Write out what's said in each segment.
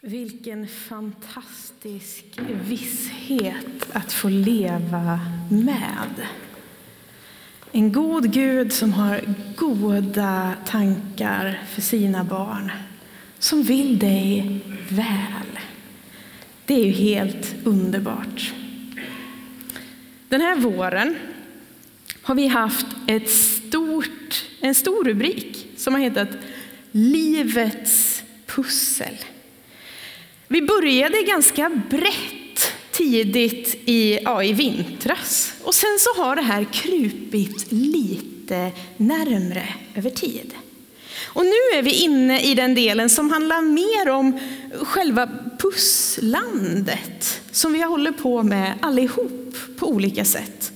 Vilken fantastisk visshet att få leva med. En god Gud som har goda tankar för sina barn, som vill dig väl. Det är ju helt underbart. Den här våren har vi haft ett stort, en stor rubrik som har hetat Livets pussel. Vi började ganska brett tidigt i, ja, i vintras och sen så har det här krupit lite närmre över tid. Och nu är vi inne i den delen som handlar mer om själva pusslandet som vi håller på med allihop på olika sätt.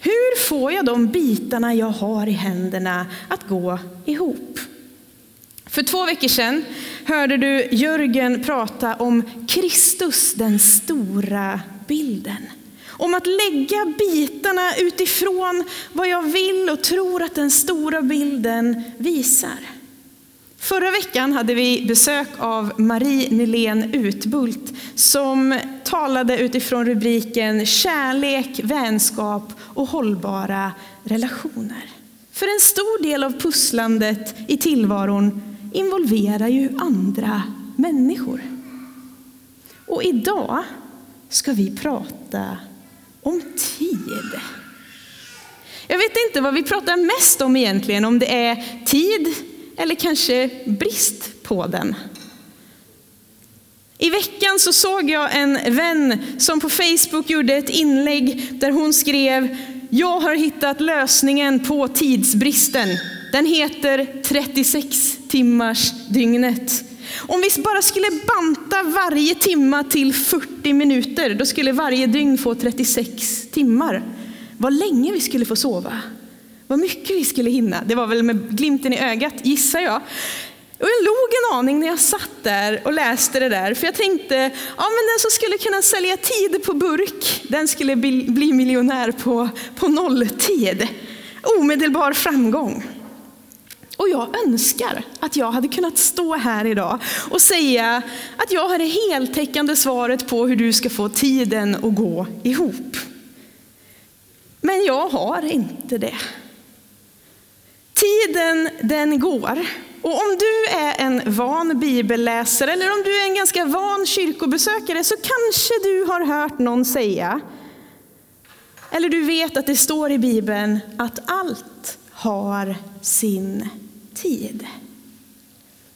Hur får jag de bitarna jag har i händerna att gå ihop? För två veckor sedan hörde du Jörgen prata om Kristus, den stora bilden. Om att lägga bitarna utifrån vad jag vill och tror att den stora bilden visar. Förra veckan hade vi besök av Marie Nylén Utbult som talade utifrån rubriken Kärlek, vänskap och hållbara relationer. För en stor del av pusslandet i tillvaron involverar ju andra människor. Och idag ska vi prata om tid. Jag vet inte vad vi pratar mest om egentligen, om det är tid eller kanske brist på den. I veckan så såg jag en vän som på Facebook gjorde ett inlägg där hon skrev Jag har hittat lösningen på tidsbristen. Den heter 36 timmars dygnet. Om vi bara skulle banta varje timma till 40 minuter, då skulle varje dygn få 36 timmar. Vad länge vi skulle få sova. Vad mycket vi skulle hinna. Det var väl med glimten i ögat, gissar jag. Och jag log en aning när jag satt där och läste det där, för jag tänkte, ja men den som skulle kunna sälja tid på burk, den skulle bli miljonär på, på nolltid. Omedelbar framgång. Och jag önskar att jag hade kunnat stå här idag och säga att jag har det heltäckande svaret på hur du ska få tiden att gå ihop. Men jag har inte det. Tiden den går. Och om du är en van bibelläsare eller om du är en ganska van kyrkobesökare så kanske du har hört någon säga, eller du vet att det står i Bibeln att allt har sin tid.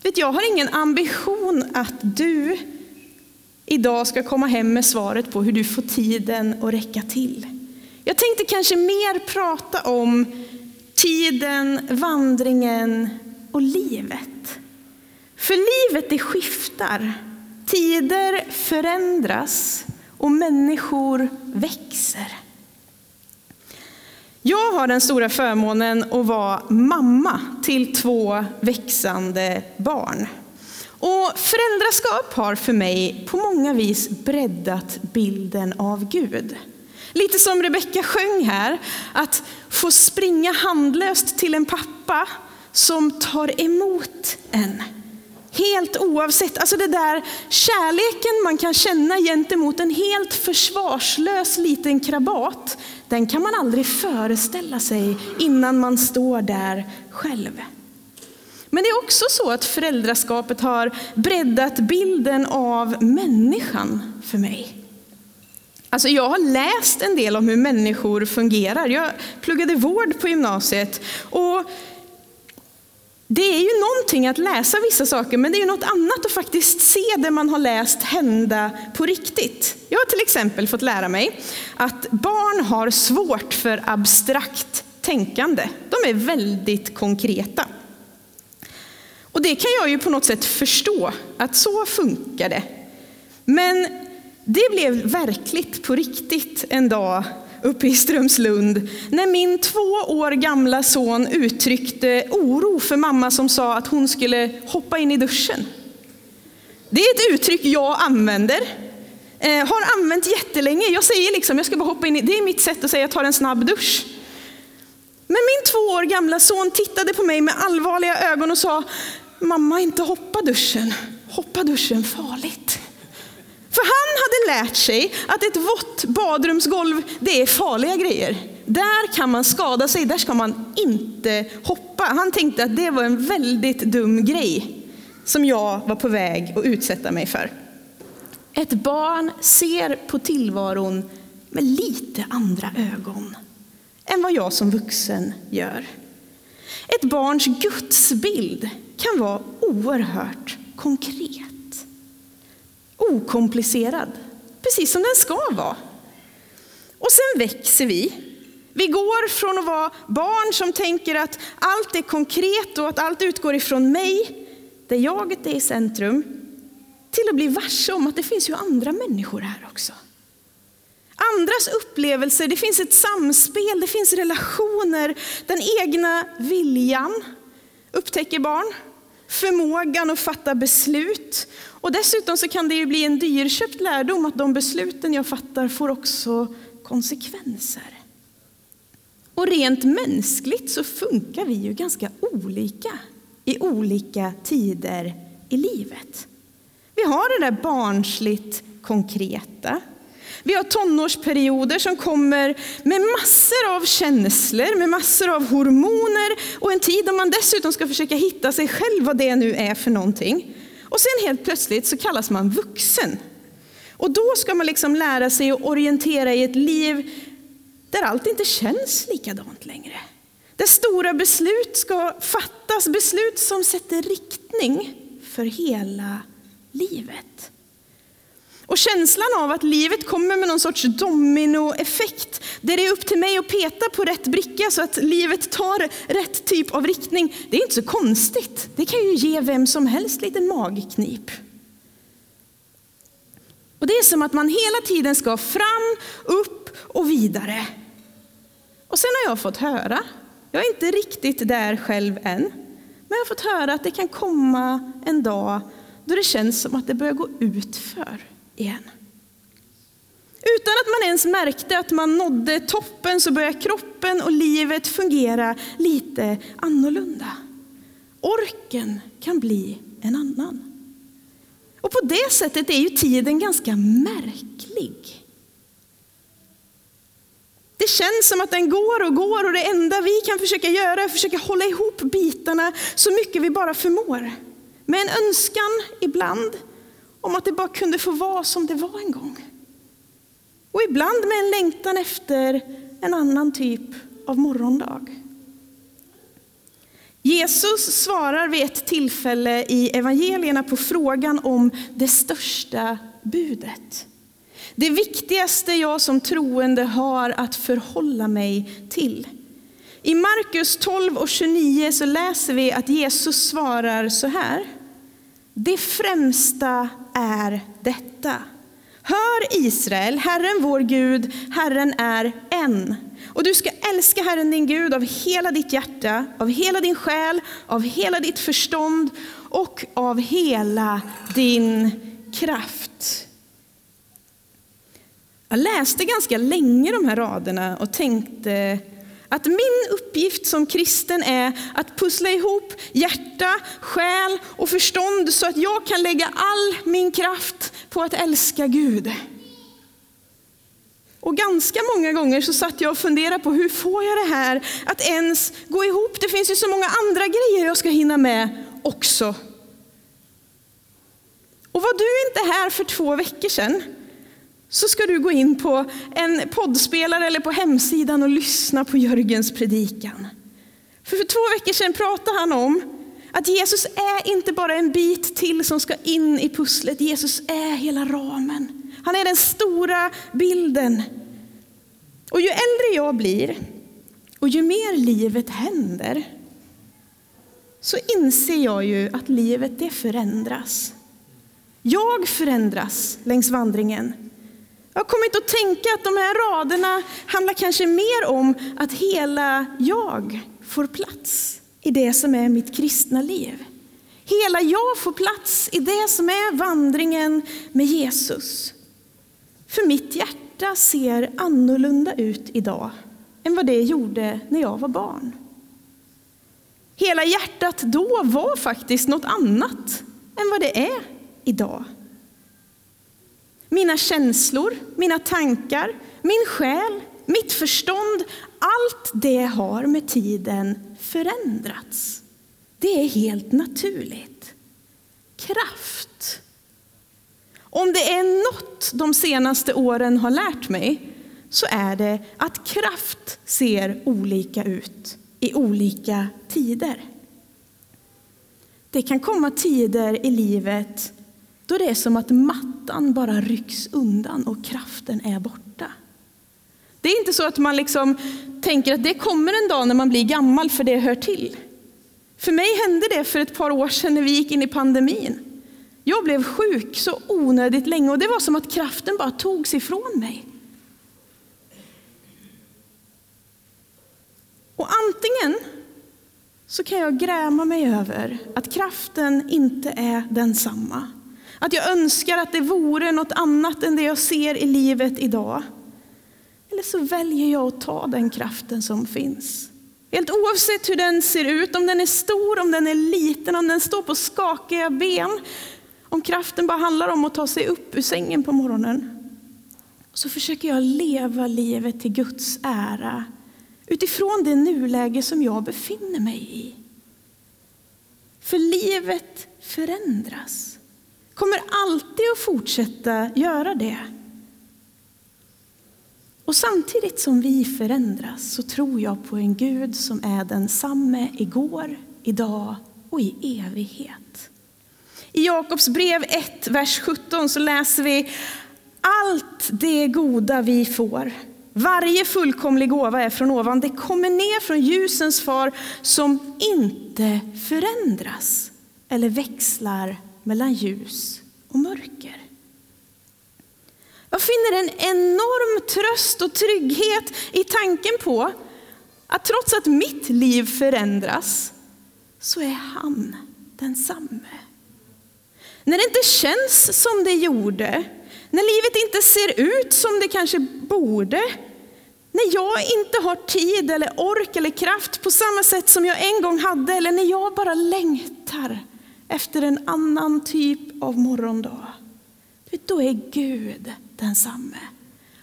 Vet, jag har ingen ambition att du idag ska komma hem med svaret på hur du får tiden att räcka till. Jag tänkte kanske mer prata om tiden, vandringen och livet. För livet det skiftar, tider förändras och människor växer. Jag har den stora förmånen att vara mamma till två växande barn. Och föräldraskap har för mig på många vis breddat bilden av Gud. Lite som Rebecka sjöng här, att få springa handlöst till en pappa som tar emot en. Helt oavsett, alltså det där kärleken man kan känna gentemot en helt försvarslös liten krabat, den kan man aldrig föreställa sig innan man står där själv. Men det är också så att föräldraskapet har breddat bilden av människan för mig. Alltså jag har läst en del om hur människor fungerar. Jag pluggade vård på gymnasiet och det är ju någonting att läsa vissa saker, men det är ju något annat att faktiskt se det man har läst hända på riktigt. Jag har till exempel fått lära mig att barn har svårt för abstrakt tänkande. De är väldigt konkreta. Och det kan jag ju på något sätt förstå, att så funkar det. Men det blev verkligt på riktigt en dag uppe i Strömslund när min två år gamla son uttryckte oro för mamma som sa att hon skulle hoppa in i duschen. Det är ett uttryck jag använder, eh, har använt jättelänge. Jag säger liksom, jag ska bara hoppa in i, det är mitt sätt att säga, jag tar en snabb dusch. Men min två år gamla son tittade på mig med allvarliga ögon och sa, mamma inte hoppa duschen, hoppa duschen farligt. För han hade lärt sig att ett vått badrumsgolv, det är farliga grejer. Där kan man skada sig, där ska man inte hoppa. Han tänkte att det var en väldigt dum grej som jag var på väg att utsätta mig för. Ett barn ser på tillvaron med lite andra ögon än vad jag som vuxen gör. Ett barns gudsbild kan vara oerhört konkret. Okomplicerad, precis som den ska vara. Och sen växer vi. Vi går från att vara barn som tänker att allt är konkret och att allt utgår ifrån mig, där jaget är i centrum, till att bli varse om att det finns ju andra människor här också. Andras upplevelser, det finns ett samspel, det finns relationer, den egna viljan upptäcker barn, förmågan att fatta beslut. Och dessutom så kan det ju bli en dyrköpt lärdom att de besluten jag fattar får också konsekvenser. Och rent mänskligt så funkar vi ju ganska olika i olika tider i livet. Vi har det där barnsligt konkreta. Vi har tonårsperioder som kommer med massor av känslor, med massor av hormoner och en tid då man dessutom ska försöka hitta sig själv, vad det nu är för någonting. Och sen helt plötsligt så kallas man vuxen. Och då ska man liksom lära sig att orientera i ett liv där allt inte känns likadant längre. Där stora beslut ska fattas, beslut som sätter riktning för hela livet. Och känslan av att livet kommer med någon sorts dominoeffekt, där det är upp till mig att peta på rätt bricka så att livet tar rätt typ av riktning, det är inte så konstigt. Det kan ju ge vem som helst lite magknip. Och det är som att man hela tiden ska fram, upp och vidare. Och sen har jag fått höra, jag är inte riktigt där själv än, men jag har fått höra att det kan komma en dag då det känns som att det börjar gå ut för igen. Utan att man ens märkte att man nådde toppen så började kroppen och livet fungera lite annorlunda. Orken kan bli en annan. Och på det sättet är ju tiden ganska märklig. Det känns som att den går och går och det enda vi kan försöka göra är att försöka hålla ihop bitarna så mycket vi bara förmår. Med en önskan ibland om att det bara kunde få vara som det var en gång. Och ibland med en längtan efter en annan typ av morgondag. Jesus svarar vid ett tillfälle i evangelierna på frågan om det största budet. Det viktigaste jag som troende har att förhålla mig till. I Markus 12 och 29 så läser vi att Jesus svarar så här. Det främsta är detta. Hör Israel, Herren vår Gud, Herren är en. Och du ska älska Herren din Gud av hela ditt hjärta, av hela din själ, av hela ditt förstånd och av hela din kraft. Jag läste ganska länge de här raderna och tänkte att min uppgift som kristen är att pussla ihop hjärta, själ och förstånd så att jag kan lägga all min kraft på att älska Gud. Och ganska många gånger så satt jag och funderade på hur får jag det här att ens gå ihop? Det finns ju så många andra grejer jag ska hinna med också. Och var du inte här för två veckor sedan så ska du gå in på en poddspelare eller på hemsidan och lyssna på Jörgens predikan. För, för två veckor sedan pratade han om att Jesus är inte bara en bit till som ska in i pusslet. Jesus är hela ramen. Han är den stora bilden. Och ju äldre jag blir och ju mer livet händer så inser jag ju att livet det förändras. Jag förändras längs vandringen. Jag har kommit att tänka att de här raderna handlar kanske mer om att hela jag får plats i det som är mitt kristna liv. Hela jag får plats i det som är vandringen med Jesus. För mitt hjärta ser annorlunda ut idag än vad det gjorde när jag var barn. Hela hjärtat då var faktiskt något annat än vad det är idag. Mina känslor, mina tankar, min själ, mitt förstånd, allt det har med tiden förändrats. Det är helt naturligt. Kraft. Om det är något de senaste åren har lärt mig så är det att kraft ser olika ut i olika tider. Det kan komma tider i livet då det är som att mattan bara rycks undan och kraften är borta. Det är inte så att man liksom tänker att det kommer en dag när man blir gammal för det hör till. För mig hände det för ett par år sedan när vi gick in i pandemin. Jag blev sjuk så onödigt länge och det var som att kraften bara togs ifrån mig. Och antingen så kan jag gräma mig över att kraften inte är densamma. Att jag önskar att det vore något annat än det jag ser i livet idag. Eller så väljer jag att ta den kraften som finns. Helt oavsett hur den ser ut, om den är stor, om den är liten, om den står på skakiga ben. Om kraften bara handlar om att ta sig upp ur sängen på morgonen. Så försöker jag leva livet till Guds ära utifrån det nuläge som jag befinner mig i. För livet förändras. Kommer alltid att fortsätta göra det. Och samtidigt som vi förändras så tror jag på en Gud som är densamme igår, idag och i evighet. I Jakobs brev 1, vers 17 så läser vi allt det goda vi får varje fullkomlig gåva är från ovan. Det kommer ner från ljusens far som inte förändras eller växlar mellan ljus och mörker. Jag finner en enorm tröst och trygghet i tanken på att trots att mitt liv förändras så är han densamme. När det inte känns som det gjorde när livet inte ser ut som det kanske borde. När jag inte har tid eller ork eller kraft på samma sätt som jag en gång hade. Eller när jag bara längtar efter en annan typ av morgondag. Då är Gud densamme.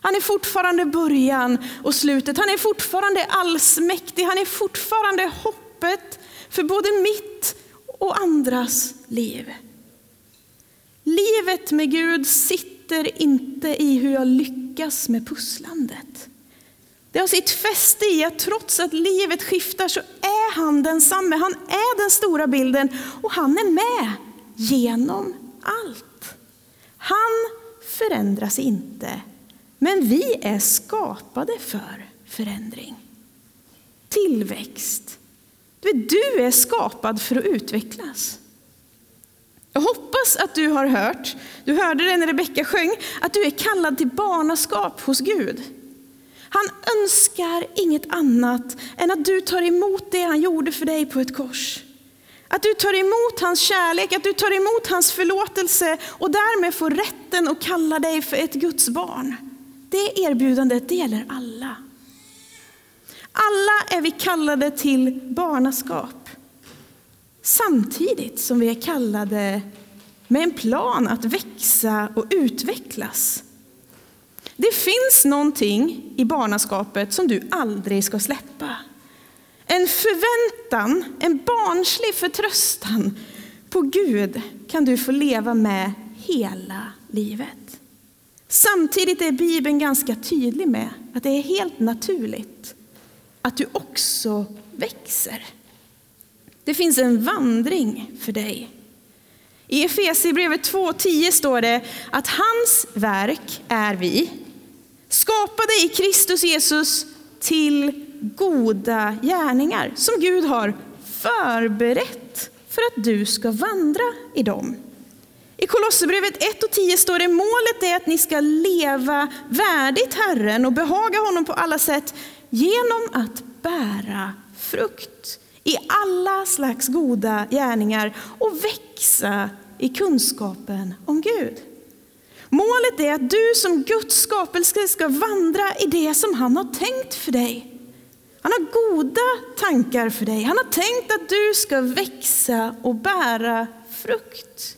Han är fortfarande början och slutet. Han är fortfarande allsmäktig. Han är fortfarande hoppet för både mitt och andras liv. Livet med Gud sitter sitter inte i hur jag lyckas med pusslandet. Det har sitt fäste i att trots att livet skiftar så är han densamme. Han är den stora bilden och han är med genom allt. Han förändras inte, men vi är skapade för förändring. Tillväxt. Du är skapad för att utvecklas. Jag hoppas att du har hört, du hörde det när Rebecka sjöng, att du är kallad till barnaskap hos Gud. Han önskar inget annat än att du tar emot det han gjorde för dig på ett kors. Att du tar emot hans kärlek, att du tar emot hans förlåtelse och därmed får rätten att kalla dig för ett Guds barn. Det erbjudandet det gäller alla. Alla är vi kallade till barnaskap. Samtidigt som vi är kallade med en plan att växa och utvecklas. Det finns någonting i barnaskapet som du aldrig ska släppa. En förväntan, en barnslig förtröstan på Gud kan du få leva med hela livet. Samtidigt är Bibeln ganska tydlig med att det är helt naturligt att du också växer. Det finns en vandring för dig. I Efesierbrevet 2.10 står det att hans verk är vi, skapade i Kristus Jesus till goda gärningar som Gud har förberett för att du ska vandra i dem. I Kolosserbrevet 1 och 10 står det målet är att ni ska leva värdigt Herren och behaga honom på alla sätt genom att bära frukt i alla slags goda gärningar och växa i kunskapen om Gud. Målet är att du som Guds skapelse ska vandra i det som han har tänkt för dig. Han har goda tankar för dig. Han har tänkt att du ska växa och bära frukt.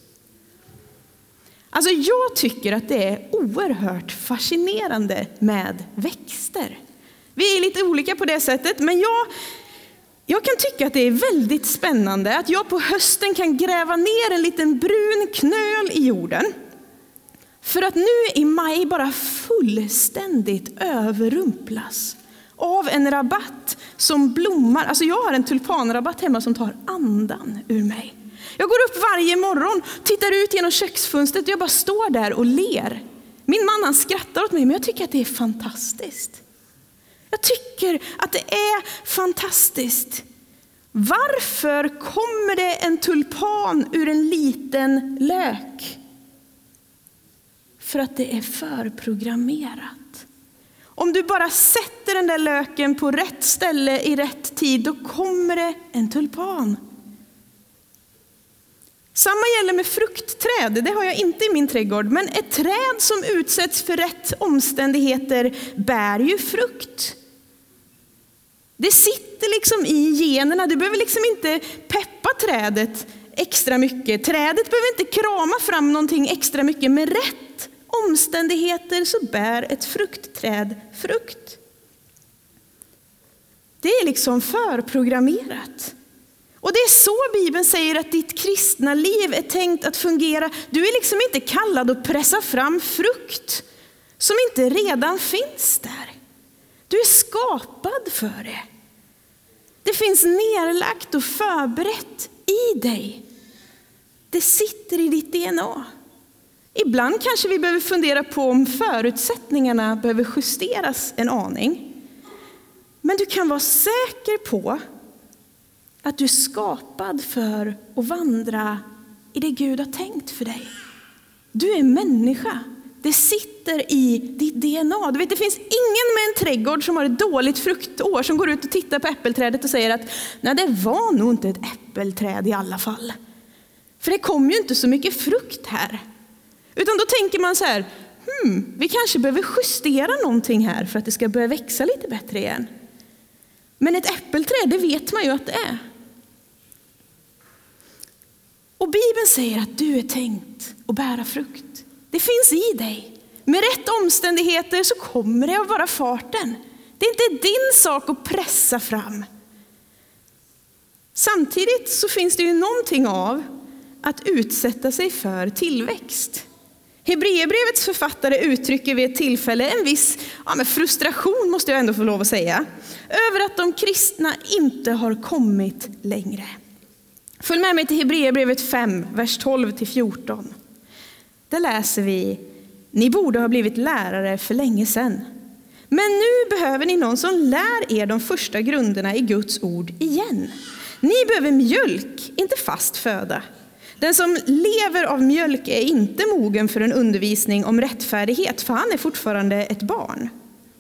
Alltså jag tycker att det är oerhört fascinerande med växter. Vi är lite olika på det sättet, men jag, jag kan tycka att det är väldigt spännande att jag på hösten kan gräva ner en liten brun knöl i jorden. För att nu i maj bara fullständigt överrumplas av en rabatt som blommar. Alltså jag har en tulpanrabatt hemma som tar andan ur mig. Jag går upp varje morgon, tittar ut genom köksfönstret och jag bara står där och ler. Min man han skrattar åt mig, men jag tycker att det är fantastiskt. Jag tycker att det är fantastiskt. Varför kommer det en tulpan ur en liten lök? För att det är förprogrammerat. Om du bara sätter den där löken på rätt ställe i rätt tid, då kommer det en tulpan. Samma gäller med fruktträd, det har jag inte i min trädgård, men ett träd som utsätts för rätt omständigheter bär ju frukt. Det sitter liksom i generna, du behöver liksom inte peppa trädet extra mycket. Trädet behöver inte krama fram någonting extra mycket. Med rätt omständigheter så bär ett fruktträd frukt. Det är liksom förprogrammerat. Och det är så Bibeln säger att ditt kristna liv är tänkt att fungera. Du är liksom inte kallad att pressa fram frukt som inte redan finns där. Du är skapad för det. Det finns nerlagt och förberett i dig. Det sitter i ditt DNA. Ibland kanske vi behöver fundera på om förutsättningarna behöver justeras en aning. Men du kan vara säker på att du är skapad för att vandra i det Gud har tänkt för dig. Du är människa. Det sitter i ditt DNA. Du vet, det finns ingen med en trädgård som har ett dåligt fruktår som går ut och tittar på äppelträdet och säger att nej, det var nog inte ett äppelträd i alla fall. För det kom ju inte så mycket frukt här. Utan då tänker man så här, hmm, vi kanske behöver justera någonting här för att det ska börja växa lite bättre igen. Men ett äppelträd, det vet man ju att det är. Och Bibeln säger att du är tänkt att bära frukt. Det finns i dig. Med rätt omständigheter så kommer det att vara farten. Det är inte din sak att pressa fram. Samtidigt så finns det ju någonting av att utsätta sig för tillväxt. Hebreerbrevets författare uttrycker vid ett tillfälle en viss ja, frustration, måste jag ändå få lov att säga, över att de kristna inte har kommit längre. Följ med mig till Hebreerbrevet 5, vers 12-14. Där läser vi, ni borde ha blivit lärare för länge sedan. Men nu behöver ni någon som lär er de första grunderna i Guds ord igen. Ni behöver mjölk, inte fast föda. Den som lever av mjölk är inte mogen för en undervisning om rättfärdighet, för han är fortfarande ett barn.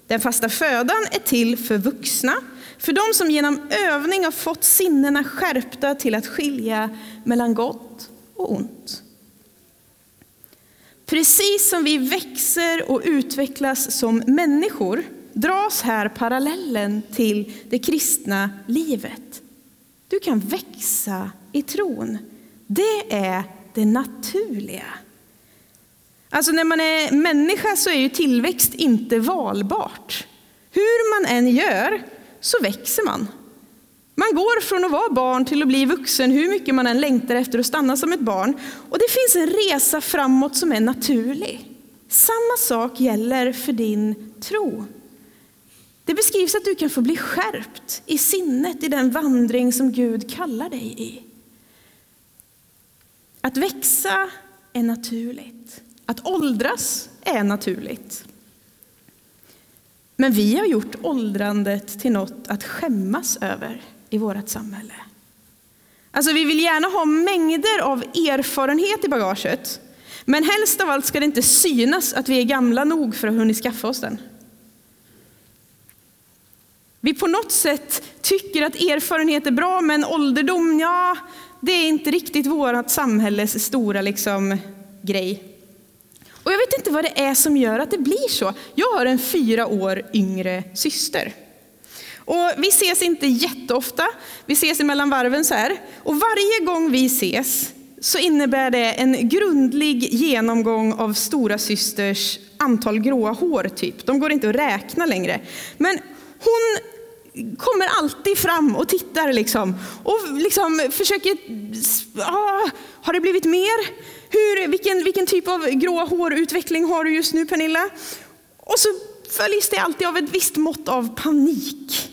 Den fasta födan är till för vuxna, för de som genom övning har fått sinnena skärpta till att skilja mellan gott och ont. Precis som vi växer och utvecklas som människor dras här parallellen till det kristna livet. Du kan växa i tron. Det är det naturliga. Alltså när man är människa så är ju tillväxt inte valbart. Hur man än gör så växer man. Man går från att vara barn till att bli vuxen hur mycket man än längtar efter att stanna som ett barn. Och det finns en resa framåt som är naturlig. Samma sak gäller för din tro. Det beskrivs att du kan få bli skärpt i sinnet i den vandring som Gud kallar dig i. Att växa är naturligt. Att åldras är naturligt. Men vi har gjort åldrandet till något att skämmas över i vårt samhälle. Alltså vi vill gärna ha mängder av erfarenhet i bagaget. Men helst av allt ska det inte synas att vi är gamla nog för att ha hunnit skaffa oss den. Vi på något sätt tycker att erfarenhet är bra, men ålderdom, ja, det är inte riktigt vårt samhälles stora liksom, grej. Och jag vet inte vad det är som gör att det blir så. Jag har en fyra år yngre syster. Och vi ses inte jätteofta, vi ses emellan varven så här. Och varje gång vi ses så innebär det en grundlig genomgång av stora systers antal gråa hår. Typ. De går inte att räkna längre. Men hon kommer alltid fram och tittar liksom, och liksom försöker, ah, har det blivit mer? Hur, vilken, vilken typ av grå hårutveckling har du just nu Pernilla? Och så följs det alltid av ett visst mått av panik.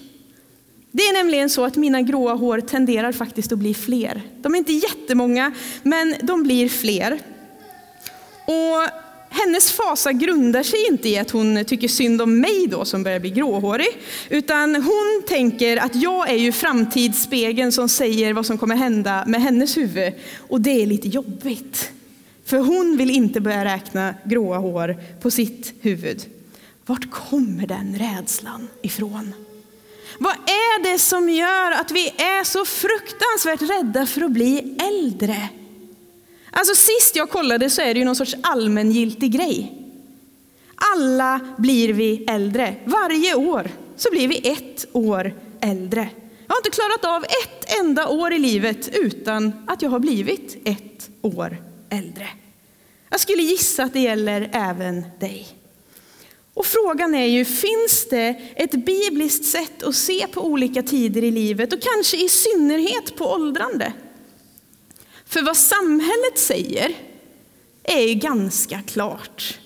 Det är nämligen så att mina gråa hår tenderar faktiskt att bli fler. De är inte jättemånga, men de blir fler. Och hennes fasa grundar sig inte i att hon tycker synd om mig då som börjar bli gråhårig, utan hon tänker att jag är ju framtidsspegeln som säger vad som kommer hända med hennes huvud. Och det är lite jobbigt. För hon vill inte börja räkna gråa hår på sitt huvud. Vart kommer den rädslan ifrån? Vad är det som gör att vi är så fruktansvärt rädda för att bli äldre? Alltså sist jag kollade så är det ju någon sorts allmängiltig grej. Alla blir vi äldre. Varje år så blir vi ett år äldre. Jag har inte klarat av ett enda år i livet utan att jag har blivit ett år äldre. Jag skulle gissa att det gäller även dig. Och frågan är ju, finns det ett bibliskt sätt att se på olika tider i livet och kanske i synnerhet på åldrande? För vad samhället säger är ju ganska klart.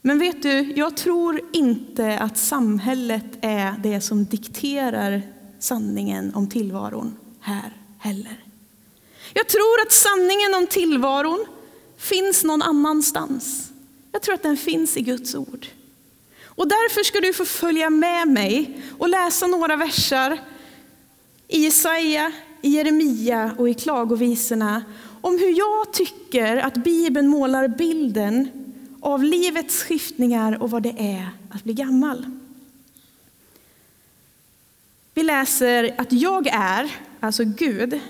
Men vet du, jag tror inte att samhället är det som dikterar sanningen om tillvaron här heller. Jag tror att sanningen om tillvaron finns någon annanstans. Jag tror att den finns i Guds ord. Och därför ska du få följa med mig och läsa några versar i Jesaja, i Jeremia och i klagovisorna om hur jag tycker att Bibeln målar bilden av livets skiftningar och vad det är att bli gammal. Vi läser att jag är, alltså Gud,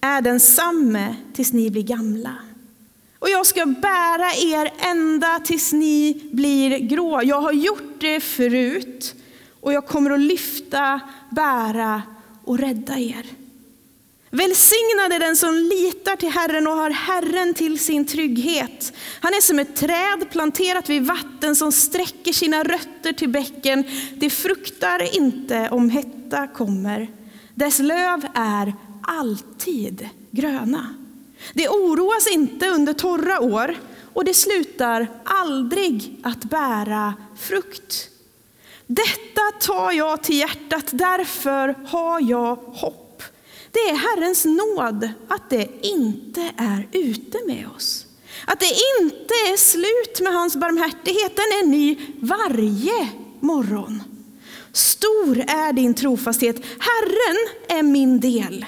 är densamme tills ni blir gamla. Och jag ska bära er ända tills ni blir grå. Jag har gjort det förut och jag kommer att lyfta, bära och rädda er. Välsignad är den som litar till Herren och har Herren till sin trygghet. Han är som ett träd planterat vid vatten som sträcker sina rötter till bäcken. Det fruktar inte om hetta kommer. Dess löv är alltid gröna. Det oroas inte under torra år och det slutar aldrig att bära frukt. Detta tar jag till hjärtat, därför har jag hopp. Det är Herrens nåd att det inte är ute med oss. Att det inte är slut med hans barmhärtighet, den är ny varje morgon. Stor är din trofasthet, Herren är min del.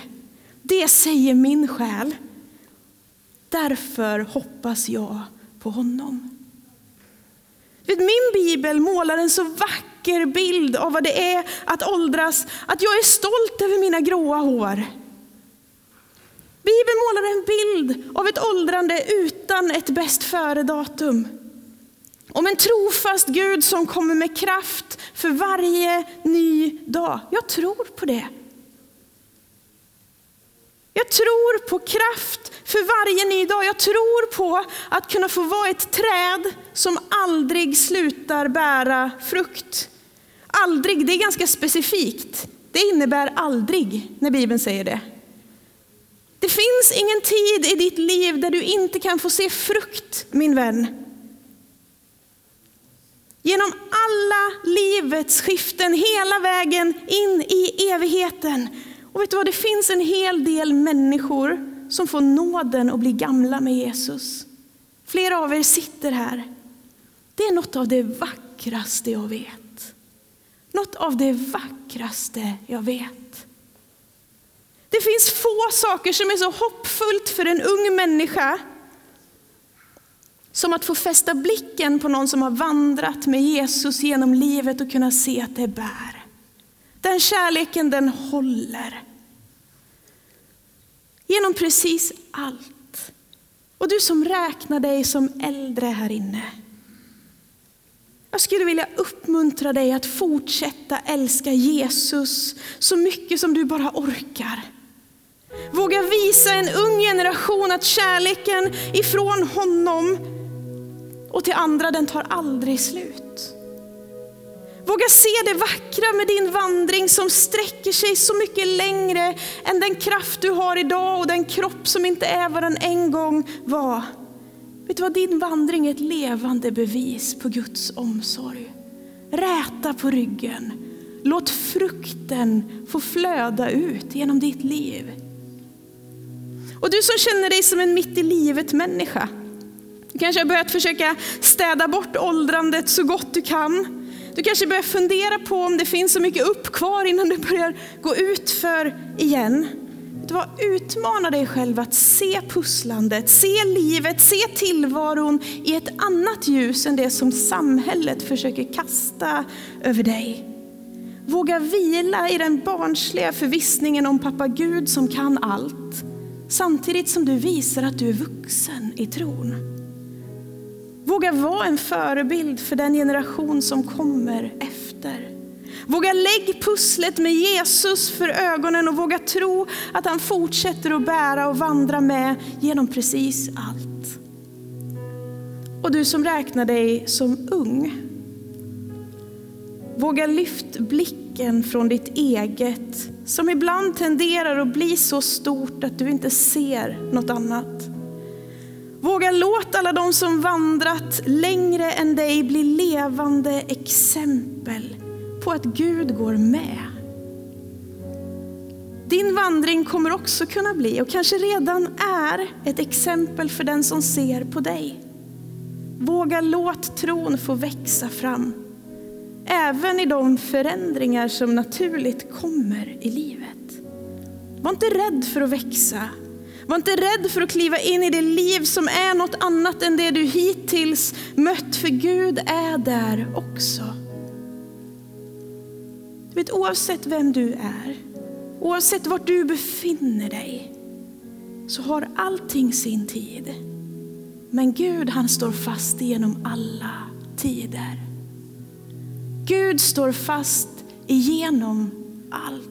Det säger min själ. Därför hoppas jag på honom. Min bibel målar en så vacker bild av vad det är att åldras, att jag är stolt över mina gråa hår. Bibeln målar en bild av ett åldrande utan ett bäst före-datum. Om en trofast Gud som kommer med kraft för varje ny dag. Jag tror på det. Jag tror på kraft för varje ny dag. Jag tror på att kunna få vara ett träd som aldrig slutar bära frukt. Aldrig, det är ganska specifikt. Det innebär aldrig när Bibeln säger det. Det finns ingen tid i ditt liv där du inte kan få se frukt, min vän. Genom alla livets skiften, hela vägen in i evigheten och vet du vad, det finns en hel del människor som får nåden att bli gamla med Jesus. Flera av er sitter här. Det är något av det vackraste jag vet. Något av det vackraste jag vet. Det finns få saker som är så hoppfullt för en ung människa som att få fästa blicken på någon som har vandrat med Jesus genom livet och kunna se att det bär. Den kärleken den håller. Genom precis allt. Och du som räknar dig som äldre här inne. Jag skulle vilja uppmuntra dig att fortsätta älska Jesus så mycket som du bara orkar. Våga visa en ung generation att kärleken ifrån honom och till andra, den tar aldrig slut. Våga se det vackra med din vandring som sträcker sig så mycket längre än den kraft du har idag och den kropp som inte är vad den en gång var. Vet du vad, din vandring är ett levande bevis på Guds omsorg. Räta på ryggen. Låt frukten få flöda ut genom ditt liv. Och du som känner dig som en mitt i livet människa. Du kanske har börjat försöka städa bort åldrandet så gott du kan. Du kanske börjar fundera på om det finns så mycket upp kvar innan du börjar gå ut för igen. Du var utmana dig själv att se pusslandet, se livet, se tillvaron i ett annat ljus än det som samhället försöker kasta över dig. Våga vila i den barnsliga förvissningen om pappa Gud som kan allt, samtidigt som du visar att du är vuxen i tron. Våga vara en förebild för den generation som kommer efter. Våga lägg pusslet med Jesus för ögonen och våga tro att han fortsätter att bära och vandra med genom precis allt. Och du som räknar dig som ung, våga lyft blicken från ditt eget som ibland tenderar att bli så stort att du inte ser något annat. Våga låta alla de som vandrat längre än dig bli levande exempel på att Gud går med. Din vandring kommer också kunna bli, och kanske redan är, ett exempel för den som ser på dig. Våga låt tron få växa fram, även i de förändringar som naturligt kommer i livet. Var inte rädd för att växa, var inte rädd för att kliva in i det liv som är något annat än det du hittills mött, för Gud är där också. Du vet, oavsett vem du är, oavsett vart du befinner dig, så har allting sin tid. Men Gud han står fast genom alla tider. Gud står fast igenom allt.